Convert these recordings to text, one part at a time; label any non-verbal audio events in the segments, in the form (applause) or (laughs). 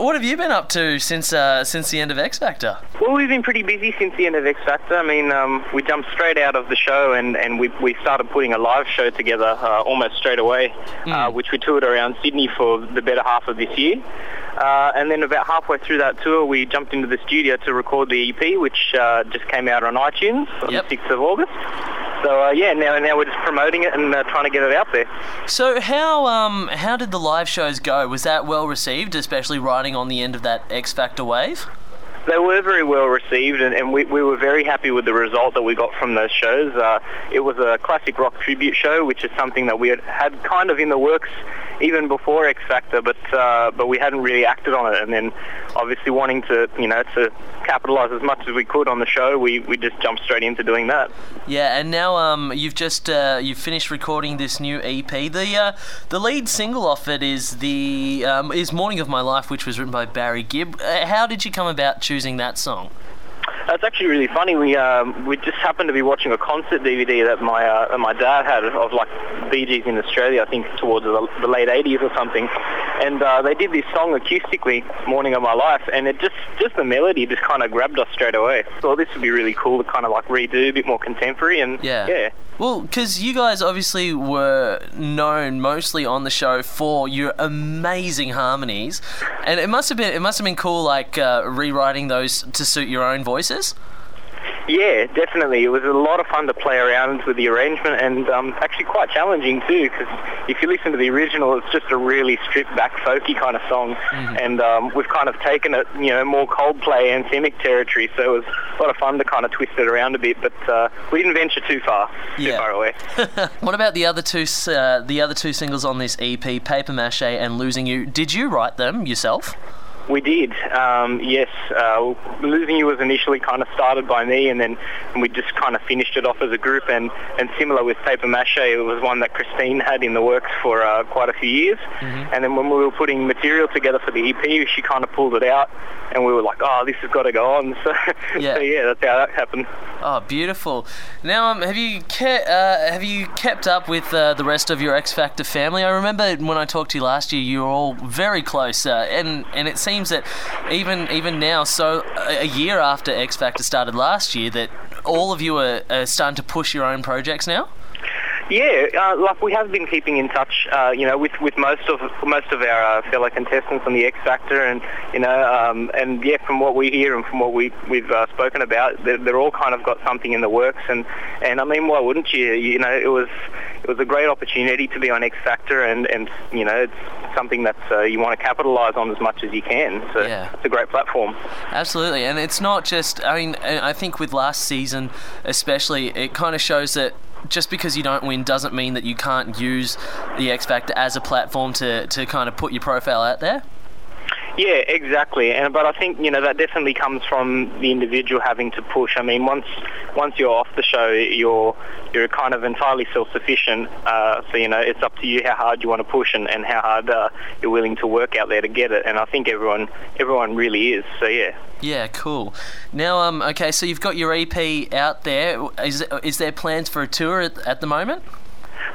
what have you been up to since uh, since the end of X Factor? Well, we've been pretty busy since the end of X Factor. I mean, um, we jumped straight out of the show and, and we, we started putting a live show together uh, almost straight away, uh, which we toured around Sydney for the better half of this year. Uh, and then about halfway through that tour, we jumped into the studio to record the EP, which uh, just came out on iTunes on Yep. the 6th of August. So uh, yeah, now now we're just promoting it and uh, trying to get it out there. So how um how did the live shows go? Was that well received, especially riding on the end of that X Factor wave? They were very well received, and, and we, we were very happy with the result that we got from those shows. Uh, it was a classic rock tribute show, which is something that we had, had kind of in the works even before X Factor, but uh, but we hadn't really acted on it. And then, obviously, wanting to you know to capitalise as much as we could on the show, we, we just jumped straight into doing that. Yeah, and now um you've just uh, you've finished recording this new EP. The uh, the lead single off it is the um, is "Morning of My Life," which was written by Barry Gibb. Uh, how did you come about choosing that song? That's actually really funny. We um, we just happened to be watching a concert DVD that my uh, my dad had of like Bee Gees in Australia. I think towards the, the late '80s or something, and uh, they did this song acoustically, "Morning of My Life," and it just just the melody just kind of grabbed us straight away. So this would be really cool to kind of like redo a bit more contemporary and Yeah. yeah. Well, because you guys obviously were known mostly on the show for your amazing harmonies, and it must have been it must have been cool, like uh, rewriting those to suit your own voices. Yeah, definitely. It was a lot of fun to play around with the arrangement and um, actually quite challenging too because if you listen to the original, it's just a really stripped back folky kind of song and um, we've kind of taken it, you know, more Coldplay anthemic territory so it was a lot of fun to kind of twist it around a bit but uh, we didn't venture too far, too Yeah. far away. (laughs) What about the other two uh, the other two singles on this EP, Paper Mache and Losing You? Did you write them yourself? We did, um, yes. Uh, Losing You was initially kind of started by me, and then we just kind of finished it off as a group. And, and similar with Paper Mache, it was one that Christine had in the works for uh, quite a few years. And then when we were putting material together for the EP, she kind of pulled it out, and we were like, "Oh, this has got to go on." (laughs) So Yeah. so yeah, that's how that happened. Oh, beautiful. Now, um, have you ke- uh, have you kept up with uh, the rest of your X Factor family? I remember when I talked to you last year, you were all very close, uh, and and it seems that even even now, so a, a year after X Factor started last year, that all of you are, are starting to push your own projects now. Yeah, uh, like we have been keeping in touch, uh, you know, with, with most of most of our uh, fellow contestants on the X Factor, and you know, um, and yeah, from what we hear and from what we we've uh, spoken about, they're, they're all kind of got something in the works, and and I mean, why wouldn't you? You know, it was it was a great opportunity to be on X Factor, and and you know, it's something that uh, you want to capitalise on as much as you can. So Yeah. it's a great platform. Absolutely, and it's not just. I mean, I think with last season, especially, it kind of shows that just because you don't win doesn't mean that you can't use the X Factor as a platform to, to kind of put your profile out there. Yeah, exactly. And but I think you know that definitely comes from the individual having to push. I mean, once once you're off the show, you're you're kind of entirely self-sufficient. Uh, so you know it's up to you how hard you want to push and, and how hard uh, you're willing to work out there to get it. And I think everyone everyone really is. So yeah. Yeah, cool. Now, um, okay, so you've got your EP out there. Is is there plans for a tour at, at the moment?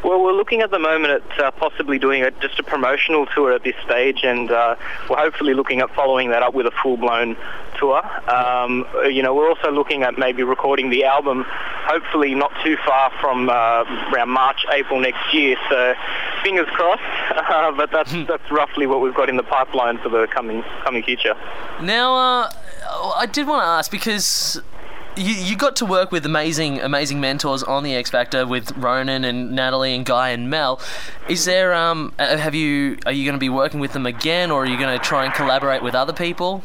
Well, we're looking at the moment at uh, possibly doing a, just a promotional tour at this stage, and uh, we're hopefully looking at following that up with a full-blown tour. Um, you know, we're also looking at maybe recording the album, hopefully not too far from uh, around March, April next year. So, fingers crossed. (laughs) Uh, but that's that's roughly what we've got in the pipeline for the coming coming future. Now, uh, I did want to ask because you, you got to work with amazing, amazing mentors on the X Factor with Ronan and Natalie and Guy and Mel. Is there, um, have you, are you going to be working with them again, or are you going to try and collaborate with other people?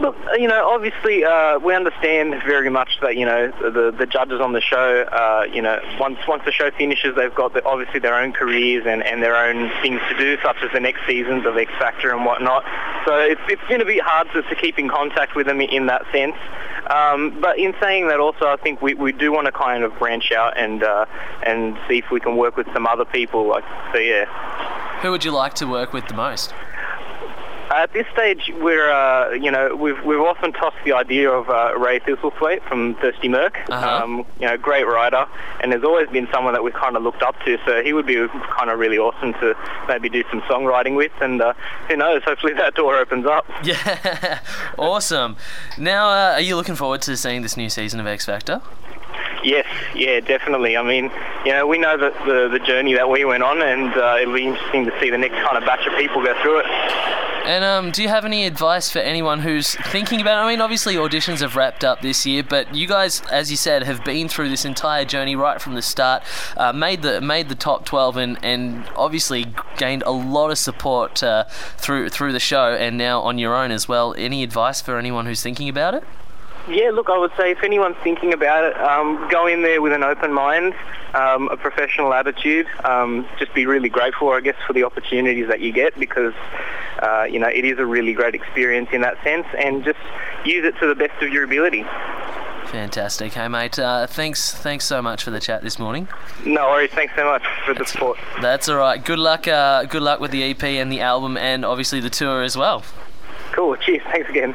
Look, you know, obviously, uh, we understand very much that you know the the judges on the show. Uh, you know, once once the show finishes, they've got the, obviously their own careers and, and their own things to do, such as the next seasons of X Factor and whatnot. So it's it's going to be hard to, to keep in contact with them in that sense. Um, but in saying that, also, I think we, we do want to kind of branch out and uh, and see if we can work with some other people. Like, so yeah. Who would you like to work with the most? At this stage, we're uh, you know we've we've often tossed the idea of uh, Ray Thistlethwaite from Thirsty Merc. Uh-huh. Um, you know, great writer, and there's always been someone that we've kind of looked up to. So he would be kind of really awesome to maybe do some songwriting with, and uh, who knows? Hopefully that door opens up. (laughs) Yeah, awesome. Now, uh, are you looking forward to seeing this new season of X Factor? Yes, yeah, definitely. I mean, you know, we know that the the journey that we went on, and uh, it'll be interesting to see the next kind of batch of people go through it. And um, do you have any advice for anyone who's thinking about? It? I mean, obviously auditions have wrapped up this year, but you guys, as you said, have been through this entire journey right from the start. Uh, made the made the top twelve, and, and obviously gained a lot of support uh, through through the show, and now on your own as well. Any advice for anyone who's thinking about it? Yeah, look, I would say if anyone's thinking about it, um, go in there with an open mind, um, a professional attitude. Um, just be really grateful, I guess, for the opportunities that you get because, uh, you know, it is a really great experience in that sense and just use it to the best of your ability. Fantastic. Hey, mate. Uh, thanks. Thanks so much for the chat this morning. No worries. Thanks so much for the support. That's all right. Good luck. Uh, good luck with the EP and the album, and obviously the tour as well. Cool. Cheers. Thanks again.